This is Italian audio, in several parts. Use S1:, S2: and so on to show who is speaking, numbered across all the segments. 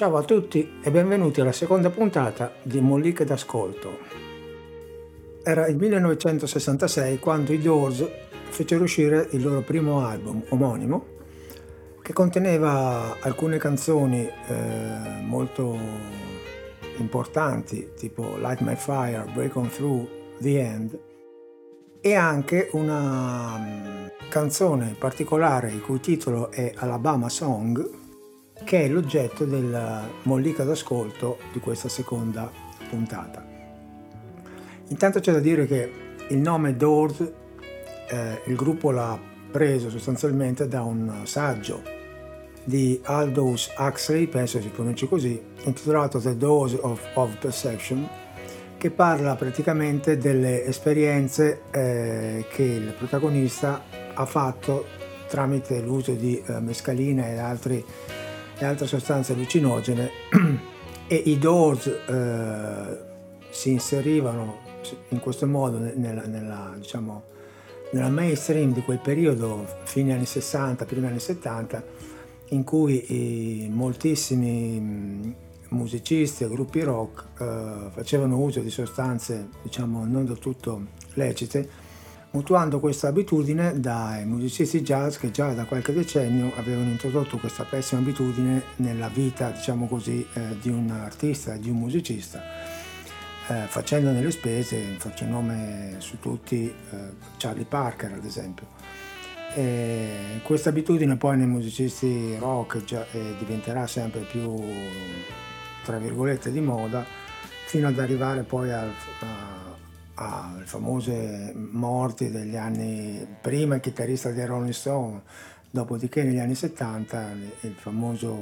S1: Ciao a tutti e benvenuti alla seconda puntata di Molliche d'Ascolto. Era il 1966 quando i Doors fecero uscire il loro primo album omonimo che conteneva alcune canzoni eh, molto importanti tipo Light My Fire, Break On Through, The End e anche una mm, canzone particolare il cui titolo è Alabama Song che è l'oggetto della mollica d'ascolto di questa seconda puntata. Intanto c'è da dire che il nome Doors eh, il gruppo l'ha preso sostanzialmente da un saggio di Aldous Huxley, penso si pronunci così, intitolato The Dose of, of Perception, che parla praticamente delle esperienze eh, che il protagonista ha fatto tramite l'uso di eh, mescalina e altri e altre sostanze allucinogene e i Doors eh, si inserivano in questo modo nella, nella, diciamo, nella mainstream di quel periodo, fine anni 60, primi anni 70, in cui moltissimi mm, musicisti e gruppi rock eh, facevano uso di sostanze diciamo non del tutto lecite mutuando questa abitudine dai musicisti jazz che già da qualche decennio avevano introdotto questa pessima abitudine nella vita, diciamo così, eh, di un artista, di un musicista, eh, facendone le spese, faccio nome su tutti, eh, Charlie Parker ad esempio. Questa abitudine poi nei musicisti rock già, eh, diventerà sempre più, tra virgolette, di moda, fino ad arrivare poi al, a, alle famose morti degli anni prima il chitarrista dei Rolling Stone, dopodiché negli anni 70 il famoso,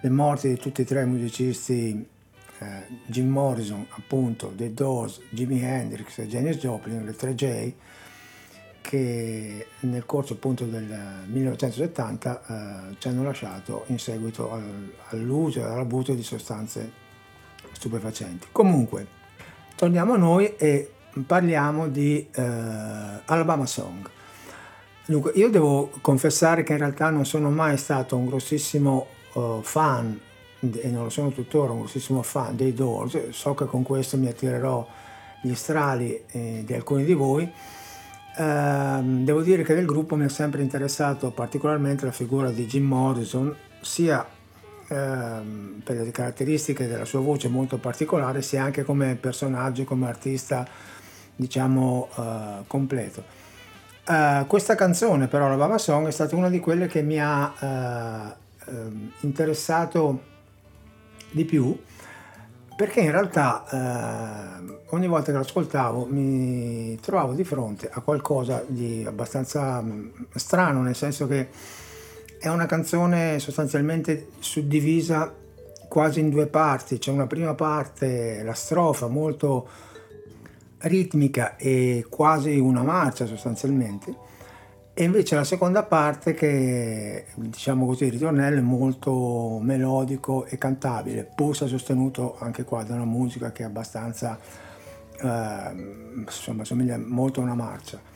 S1: le morti di tutti e tre i musicisti eh, Jim Morrison appunto, The Doors, Jimi Hendrix e Janis Joplin, le 3J che nel corso appunto del 1970 eh, ci hanno lasciato in seguito al, all'uso e all'abuso di sostanze stupefacenti. Comunque, torniamo a noi e parliamo di eh, Alabama Song. Dunque, io devo confessare che in realtà non sono mai stato un grossissimo uh, fan, e non lo sono tuttora, un grossissimo fan dei Doors, so che con questo mi attirerò gli strali eh, di alcuni di voi. Uh, devo dire che del gruppo mi ha sempre interessato particolarmente la figura di Jim Morrison, sia ehm, per le caratteristiche della sua voce molto particolare, sia anche come personaggio, come artista, diciamo, eh, completo. Uh, questa canzone però, la Baba Song, è stata una di quelle che mi ha uh, uh, interessato di più perché in realtà eh, ogni volta che l'ascoltavo mi trovavo di fronte a qualcosa di abbastanza mh, strano, nel senso che è una canzone sostanzialmente suddivisa quasi in due parti, c'è una prima parte, la strofa molto ritmica e quasi una marcia sostanzialmente, e invece la seconda parte che diciamo così il ritornello è molto melodico e cantabile, pur sostenuto anche qua da una musica che è abbastanza, eh, insomma, somiglia molto a una marcia.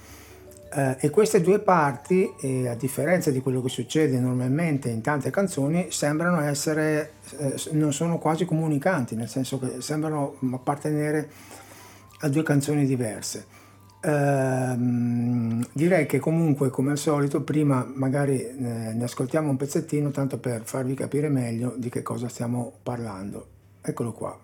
S1: Eh, e queste due parti, eh, a differenza di quello che succede normalmente in tante canzoni, sembrano essere, eh, non sono quasi comunicanti, nel senso che sembrano appartenere a due canzoni diverse. Ehm, direi che comunque, come al solito, prima magari eh, ne ascoltiamo un pezzettino, tanto per farvi capire meglio di che cosa stiamo parlando. Eccolo qua.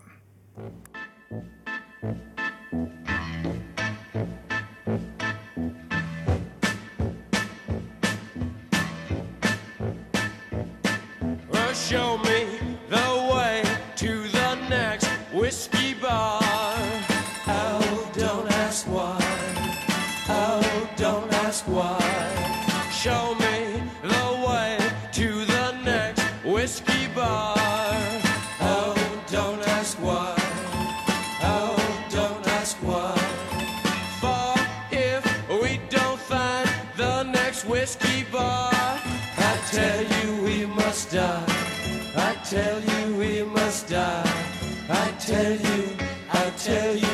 S1: You, I tell you,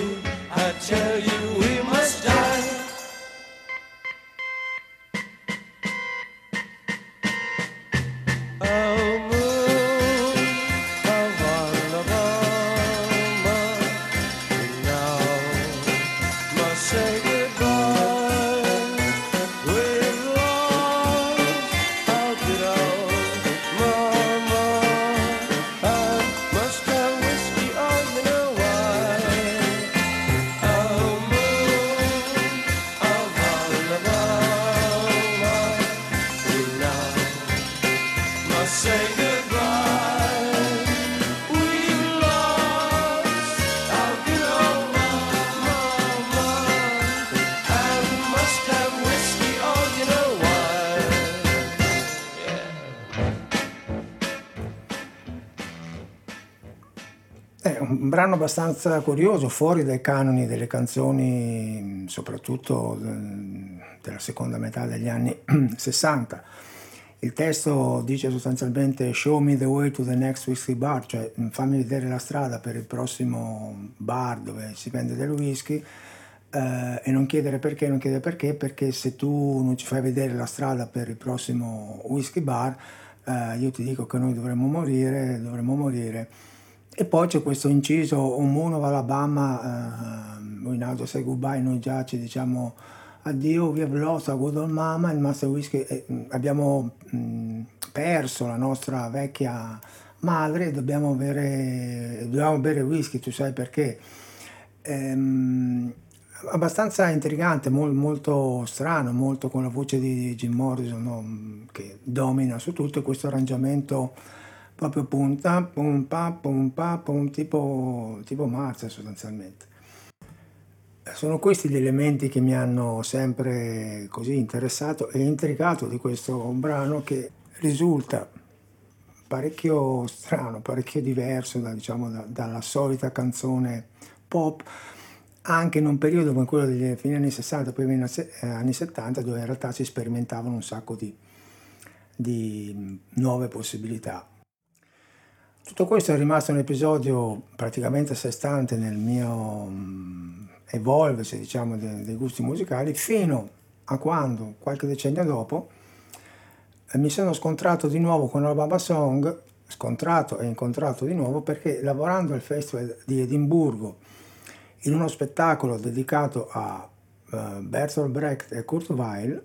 S1: un brano abbastanza curioso, fuori dai canoni delle canzoni, soprattutto della seconda metà degli anni 60. Il testo dice sostanzialmente show me the way to the next whiskey bar, cioè fammi vedere la strada per il prossimo bar dove si vende del whisky eh, e non chiedere perché, non chiedere perché, perché se tu non ci fai vedere la strada per il prossimo whisky bar, eh, io ti dico che noi dovremmo morire, dovremmo morire. E poi c'è questo inciso, un moon Alabama, we now say goodbye, noi già ci diciamo addio, we have lost our good old mama, il Master Whisky, eh, abbiamo mh, perso la nostra vecchia madre, dobbiamo bere, dobbiamo bere whisky, tu sai perché. Ehm, abbastanza intrigante, molto, molto strano, molto con la voce di Jim Morrison no? che domina su tutto questo arrangiamento proprio punta, pum pa, pum pa, pum, tipo, tipo mazza sostanzialmente. Sono questi gli elementi che mi hanno sempre così interessato e intrigato di questo brano che risulta parecchio strano, parecchio diverso da, diciamo, da, dalla solita canzone pop, anche in un periodo come quello degli fine anni 60, poi anni 70, dove in realtà si sperimentavano un sacco di, di nuove possibilità. Tutto questo è rimasto un episodio praticamente a sé stante nel mio evolversi diciamo, dei, dei gusti musicali fino a quando, qualche decennio dopo, eh, mi sono scontrato di nuovo con Alabama Song, scontrato e incontrato di nuovo perché lavorando al Festival di Edimburgo in uno spettacolo dedicato a uh, Bertolt Brecht e Kurt Weill,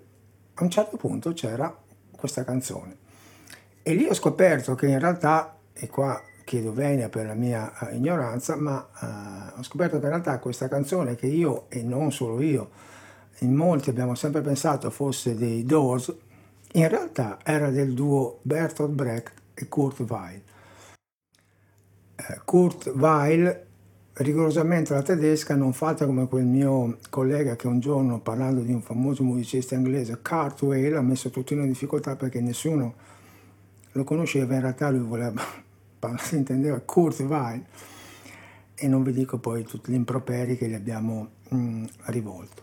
S1: a un certo punto c'era questa canzone. E lì ho scoperto che in realtà, e qua chiedo venia per la mia uh, ignoranza, ma uh, ho scoperto che in realtà questa canzone che io, e non solo io, in molti abbiamo sempre pensato fosse dei Doors, in realtà era del duo Bertolt Brecht e Kurt Weill. Uh, Kurt Weill, rigorosamente la tedesca, non fatta come quel mio collega che un giorno, parlando di un famoso musicista inglese, Kurt Weill, ha messo tutti in difficoltà perché nessuno lo conosceva, in realtà lui voleva si intendeva Kurt Weill e non vi dico poi tutti gli improperi che gli abbiamo mh, mm, rivolto.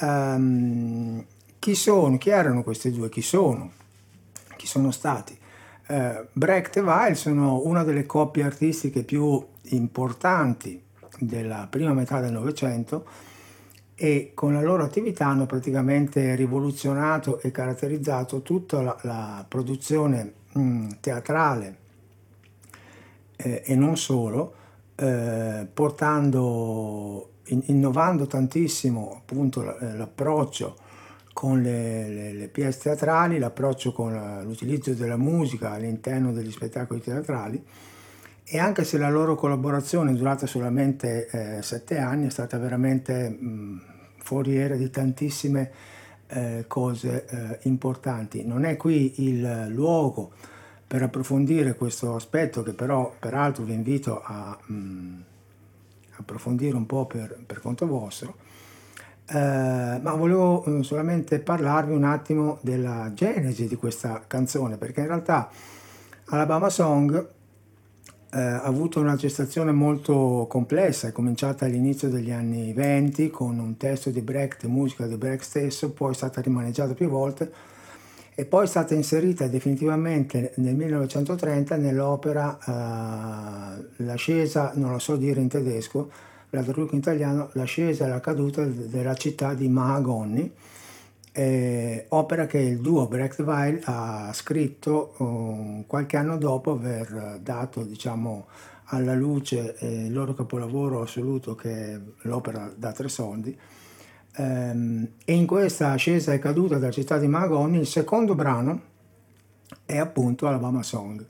S1: Um, chi sono? Chi erano questi due? Chi sono? Chi sono stati? Uh, Brecht e Weill sono una delle coppie artistiche più importanti della prima metà del Novecento e con la loro attività hanno praticamente rivoluzionato e caratterizzato tutta la, la produzione mh, mm, teatrale eh, e non solo, eh, portando, in, innovando tantissimo appunto eh, l'approccio con le, le, le, pièce teatrali, l'approccio con l'utilizzo della musica all'interno degli spettacoli teatrali e anche se la loro collaborazione è durata solamente eh, sette anni è stata veramente mh, foriera di tantissime eh, cose eh, importanti. Non è qui il luogo per approfondire questo aspetto che però peraltro vi invito a mh, mm, approfondire un po' per, per conto vostro, eh, ma volevo eh, solamente parlarvi un attimo della genesi di questa canzone, perché in realtà Alabama Song eh, ha avuto una gestazione molto complessa, è cominciata all'inizio degli anni 20 con un testo di Brecht, musica di Brecht stesso, poi è stata rimaneggiata più volte e poi è stata inserita definitivamente nel 1930 nell'opera uh, L'ascesa, non lo so dire in tedesco, la traduco in italiano, L'ascesa e la caduta della città di Mahagoni, eh, opera che il duo Brecht-Weil ha scritto uh, qualche anno dopo aver dato diciamo, alla luce il loro capolavoro assoluto che è l'opera da tre soldi, e in questa ascesa e caduta della città di Mahagoni il secondo brano è appunto Alabama Song.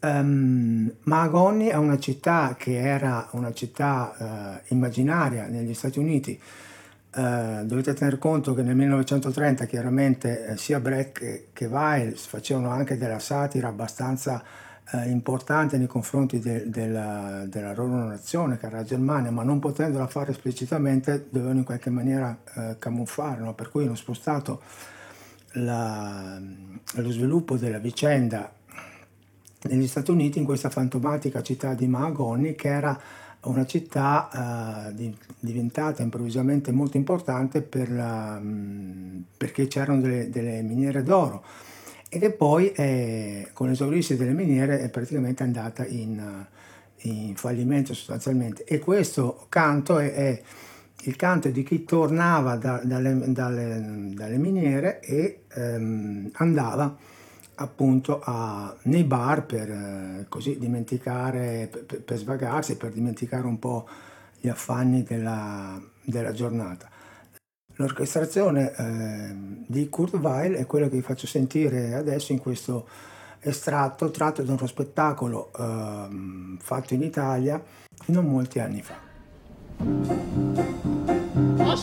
S1: Um, Mahagoni è una città che era una città uh, immaginaria negli Stati Uniti. Uh, dovete tener conto che nel 1930 chiaramente eh, sia Brecht che, che facevano anche della satira abbastanza eh, importante nei confronti de, de la, della loro nazione, che era la Germania, ma non potendola fare esplicitamente dovevano in qualche maniera eh, camuffarlo, per cui hanno spostato la, lo sviluppo della vicenda negli Stati Uniti in questa fantomatica città di Mahagoni che era una città eh, diventata improvvisamente molto importante per la, mh, perché c'erano delle, delle, miniere d'oro e poi eh, con l'esaurirsi delle miniere è praticamente andata in, in fallimento sostanzialmente e questo canto è, è il canto di chi tornava da, dalle, dalle, dalle, miniere e ehm, andava appunto a, nei bar per eh, così dimenticare, per, per, svagarsi, per dimenticare un po' gli affanni della, della giornata. L'orchestrazione eh, di Kurt Weill è quella che vi faccio sentire adesso in questo estratto tratto da uno spettacolo eh, fatto in Italia non molti anni fa. Oh,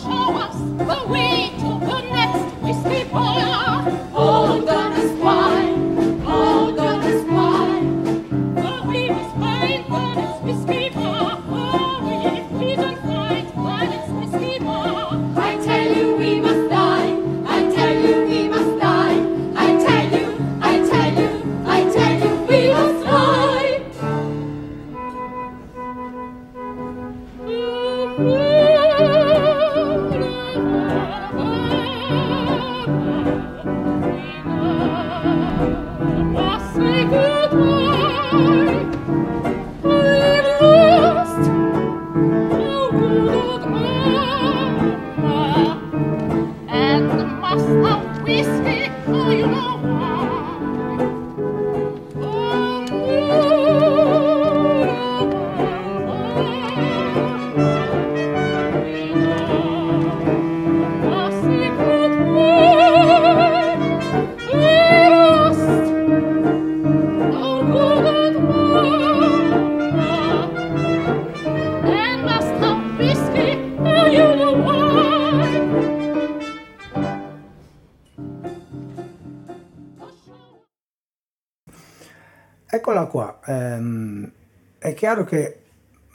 S1: ehm, è chiaro che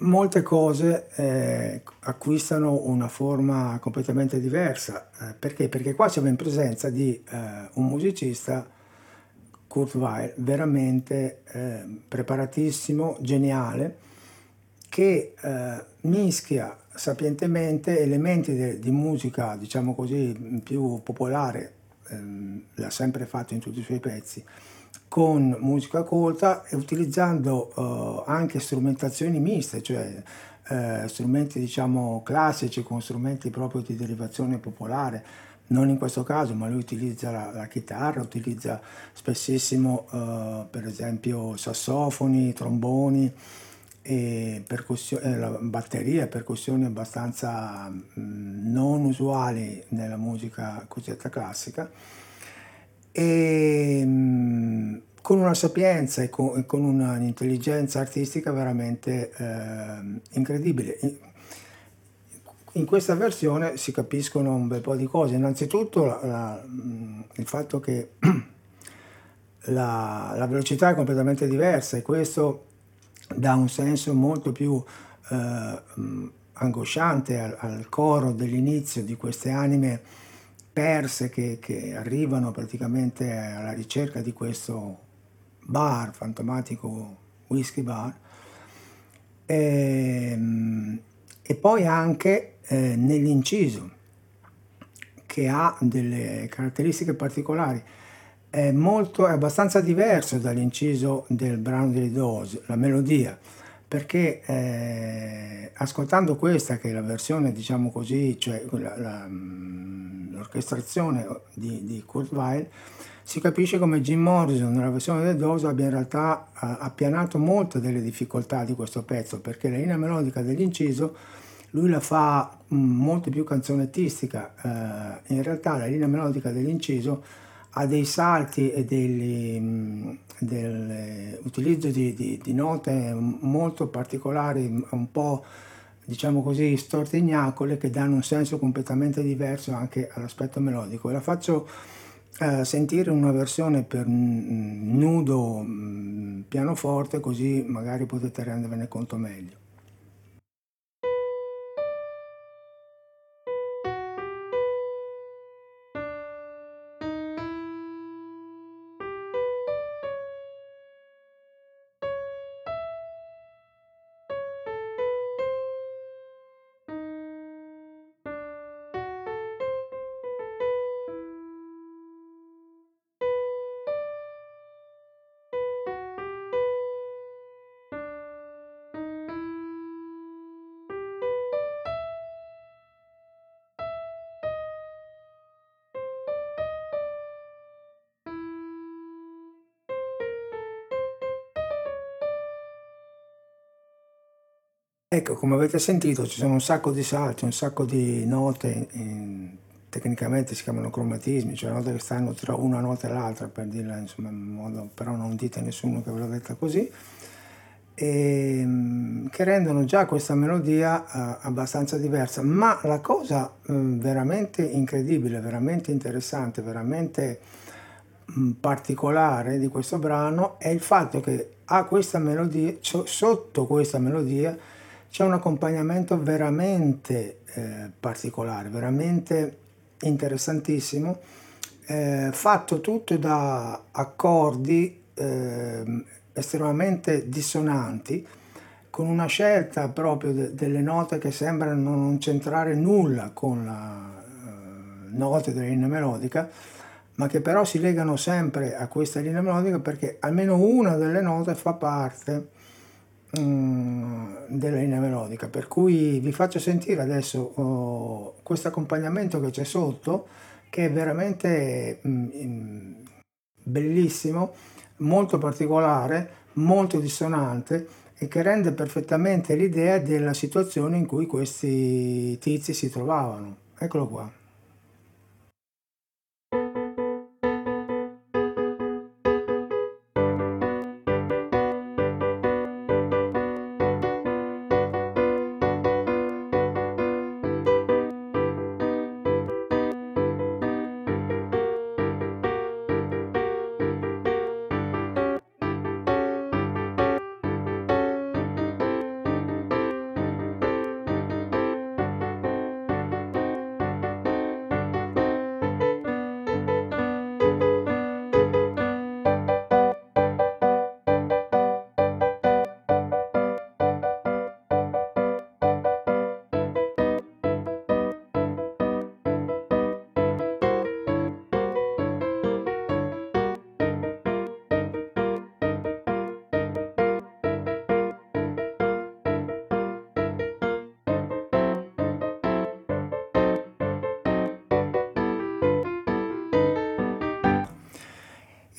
S1: molte cose eh, acquistano una forma completamente diversa, eh, perché? Perché qua siamo in presenza di eh, un musicista, Kurt Weill, veramente ehm, preparatissimo, geniale, che eh, mischia sapientemente elementi de, di musica, diciamo così, più popolare, ehm, l'ha sempre fatto in tutti i suoi pezzi, con musica colta e utilizzando uh, anche strumentazioni miste, cioè uh, strumenti diciamo classici con strumenti proprio di derivazione popolare, non in questo caso, ma lui utilizza la, la chitarra, utilizza spessissimo uh, per esempio sassofoni, tromboni e eh, batterie, percussioni abbastanza mh, mm, non usuali nella musica cosiddetta classica e mm, con una sapienza e con, con un'intelligenza artistica veramente eh, incredibile. In, questa versione si capiscono un bel po' di cose. Innanzitutto la, la, il fatto che la, la, velocità è completamente diversa e questo dà un senso molto più eh, angosciante al, al coro dell'inizio di queste anime perse che, che arrivano praticamente alla ricerca di questo bar, fantomatico whisky bar, e, ehm, e poi anche eh, nell'inciso che ha delle caratteristiche particolari. È, molto, è abbastanza diverso dall'inciso del brano delle Dose, la melodia, perché eh, ascoltando questa, che è la versione, diciamo così, cioè la, la, mm, l'orchestrazione di, di, Kurt Weill, si capisce come Jim Morrison nella versione del Doso abbia in realtà appianato molte delle difficoltà di questo pezzo, perché la linea melodica dell'inciso lui la fa mm, molto più canzonettistica, eh, in realtà la linea melodica dell'inciso ha dei salti e dell'utilizzo di, di, di, note molto particolari, un po' diciamo così stortignacole che danno un senso completamente diverso anche all'aspetto melodico. la faccio eh, sentire una versione per nudo pianoforte così magari potete rendervene conto meglio. Ecco, come avete sentito ci sono un sacco di salti, un sacco di note, in, tecnicamente si chiamano cromatismi, cioè note che stanno tra una nota e l'altra, per dirla insomma in modo, però non dite a nessuno che ve l'ho detta così, e, ehm, che rendono già questa melodia uh, abbastanza diversa. Ma la cosa uh, veramente incredibile, veramente interessante, veramente um, particolare di questo brano è il fatto che a questa melodia, sotto questa melodia, c'è un accompagnamento veramente eh, particolare, veramente interessantissimo, eh, fatto tutto da accordi eh, estremamente dissonanti, con una scelta proprio de- delle note che sembrano non c'entrare nulla con la uh, note della linea melodica, ma che però si legano sempre a questa linea melodica perché almeno una delle note fa parte della linea melodica per cui vi faccio sentire adesso oh, questo accompagnamento che c'è sotto che è veramente mm, bellissimo molto particolare molto dissonante e che rende perfettamente l'idea della situazione in cui questi tizi si trovavano. Eccolo qua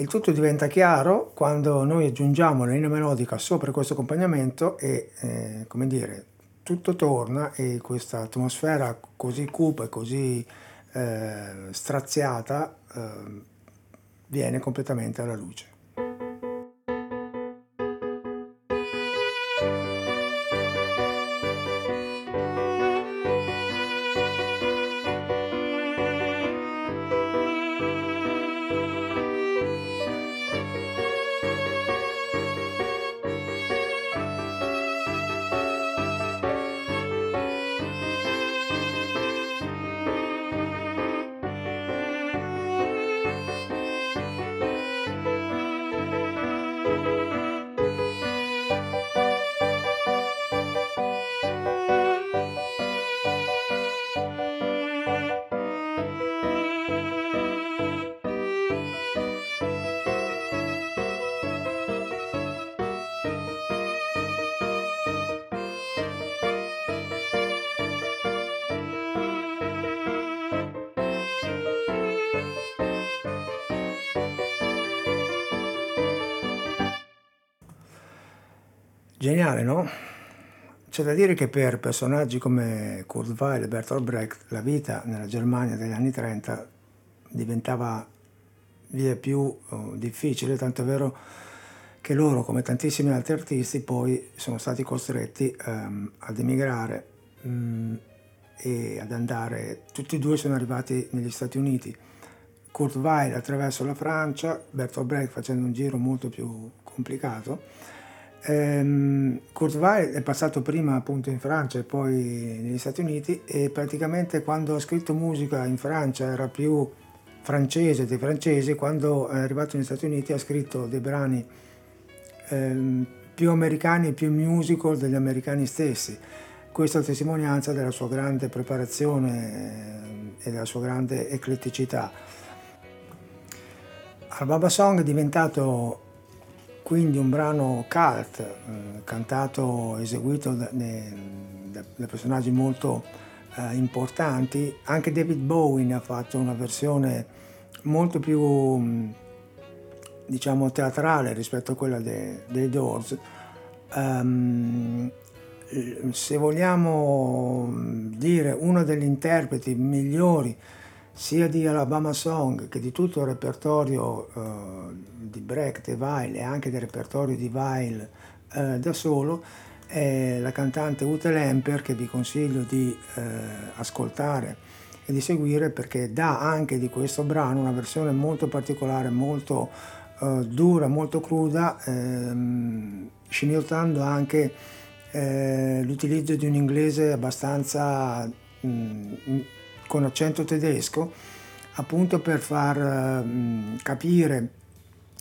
S1: Il tutto diventa chiaro quando noi aggiungiamo la linea melodica sopra questo accompagnamento e, eh, come dire, tutto torna e questa atmosfera così cupa e così eh, straziata eh, viene completamente alla luce. Geniale, no? C'è da dire che per personaggi come Kurt Weill e Bertolt Brecht la vita nella Germania degli anni 30 diventava via più oh, difficile, tanto è vero che loro, come tantissimi altri artisti, poi sono stati costretti um, ad emigrare um, e ad andare, tutti e due sono arrivati negli Stati Uniti. Kurt Weill attraverso la Francia, Bertolt Brecht facendo un giro molto più complicato Ehm, Weill è passato prima appunto in Francia e poi negli Stati Uniti e praticamente quando ha scritto musica in Francia era più francese dei francesi, quando è arrivato negli Stati Uniti ha scritto dei brani ehm, più americani e più musical degli americani stessi. Questa è testimonianza della sua grande preparazione eh, e della sua grande ecletticità. Al Baba Song è diventato quindi un brano cult, eh, cantato, eseguito da, da, da personaggi molto eh, importanti. Anche David Bowie ha fatto una versione molto più, mm, diciamo, teatrale rispetto a quella de, dei Doors. Um, se vogliamo dire uno degli interpreti migliori sia di Alabama Song che di tutto il repertorio uh, di Brecht e Weil e anche del repertorio di Weil uh, da solo è la cantante Ute Lemper che vi consiglio di uh, ascoltare e di seguire perché dà anche di questo brano una versione molto particolare, molto dura, molto cruda, ehm, scimmiottando anche l'utilizzo di un inglese abbastanza mh, mm, con accento tedesco, appunto per far mh, capire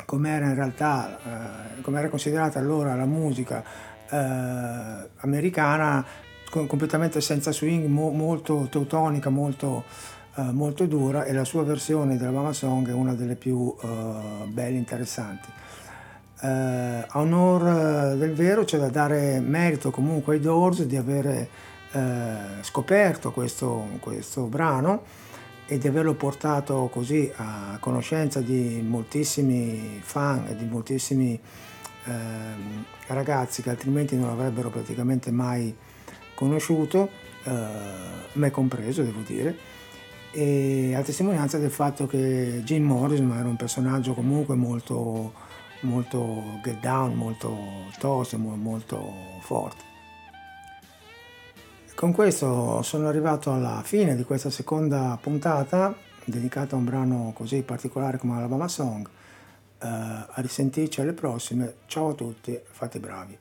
S1: com'era in realtà, eh, com'era considerata allora la musica eh, americana completamente senza swing, mo, molto teutonica, molto, eh, molto, dura e la sua versione della Mama Song è una delle più eh, belle e interessanti. Eh, a onore del vero c'è da dare merito comunque ai Doors di avere eh, scoperto questo, questo brano e di averlo portato così a conoscenza di moltissimi fan e di moltissimi eh, ragazzi che altrimenti non avrebbero praticamente mai conosciuto, eh, me compreso devo dire, e a testimonianza del fatto che Jim Morrison era un personaggio comunque molto, molto get down, molto tosto, molto forte. Con questo sono arrivato alla fine di questa seconda puntata dedicata a un brano così particolare come Alabama Song. Uh, a risentirci alle prossime. Ciao a tutti, fate bravi.